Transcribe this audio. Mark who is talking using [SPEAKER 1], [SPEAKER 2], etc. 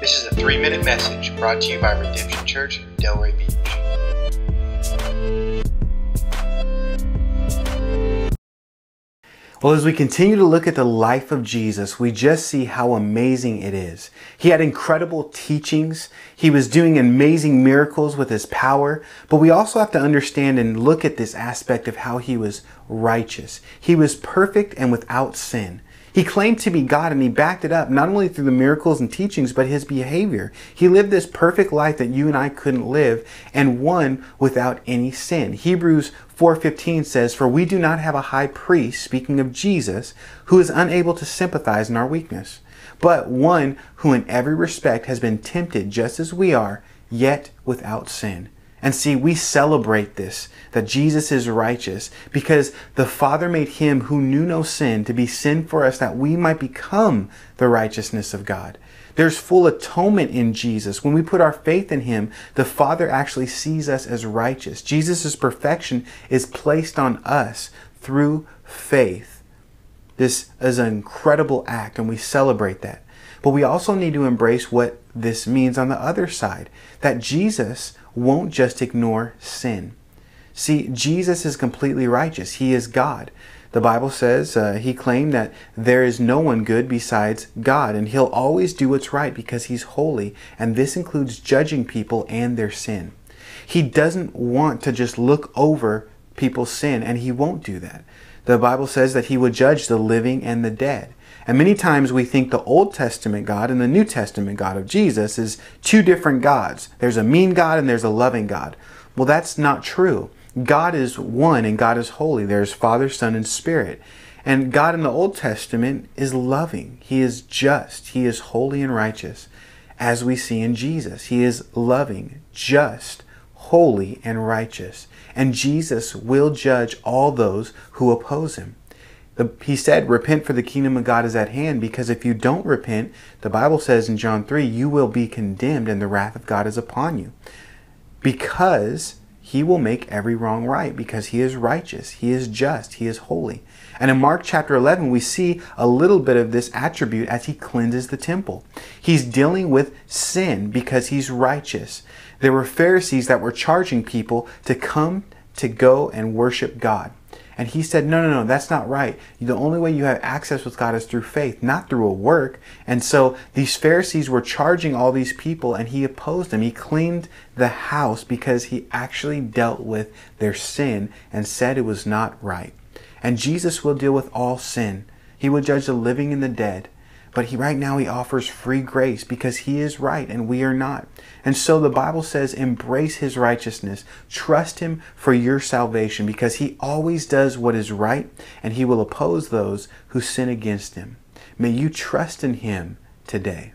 [SPEAKER 1] This is a three minute message brought to you by Redemption Church, Delray Beach.
[SPEAKER 2] Well, as we continue to look at the life of Jesus, we just see how amazing it is. He had incredible teachings. He was doing amazing miracles with his power. But we also have to understand and look at this aspect of how he was righteous. He was perfect and without sin. He claimed to be God and he backed it up not only through the miracles and teachings, but his behavior. He lived this perfect life that you and I couldn't live and one without any sin. Hebrews 4:15 says, "For we do not have a high priest, speaking of Jesus, who is unable to sympathize in our weakness, but one who in every respect has been tempted just as we are, yet without sin." And see, we celebrate this, that Jesus is righteous, because the Father made him who knew no sin to be sin for us, that we might become the righteousness of God. There's full atonement in Jesus. When we put our faith in him, the Father actually sees us as righteous. Jesus' perfection is placed on us through faith. This is an incredible act, and we celebrate that. But we also need to embrace what this means on the other side that Jesus won't just ignore sin. See, Jesus is completely righteous. He is God. The Bible says uh, he claimed that there is no one good besides God, and he'll always do what's right because he's holy, and this includes judging people and their sin. He doesn't want to just look over people's sin, and he won't do that. The Bible says that he will judge the living and the dead. And many times we think the Old Testament God and the New Testament God of Jesus is two different gods. There's a mean God and there's a loving God. Well, that's not true. God is one and God is holy. There's Father, Son, and Spirit. And God in the Old Testament is loving. He is just. He is holy and righteous, as we see in Jesus. He is loving, just, holy, and righteous. And Jesus will judge all those who oppose him. The, he said, Repent, for the kingdom of God is at hand, because if you don't repent, the Bible says in John 3, you will be condemned, and the wrath of God is upon you. Because he will make every wrong right, because he is righteous, he is just, he is holy. And in Mark chapter 11, we see a little bit of this attribute as he cleanses the temple. He's dealing with sin because he's righteous. There were Pharisees that were charging people to come to go and worship God. And he said, No, no, no, that's not right. The only way you have access with God is through faith, not through a work. And so these Pharisees were charging all these people, and he opposed them. He cleaned the house because he actually dealt with their sin and said it was not right. And Jesus will deal with all sin. He will judge the living and the dead. But he right now he offers free grace because he is right and we are not. And so the Bible says embrace his righteousness. Trust him for your salvation because he always does what is right and he will oppose those who sin against him. May you trust in him today.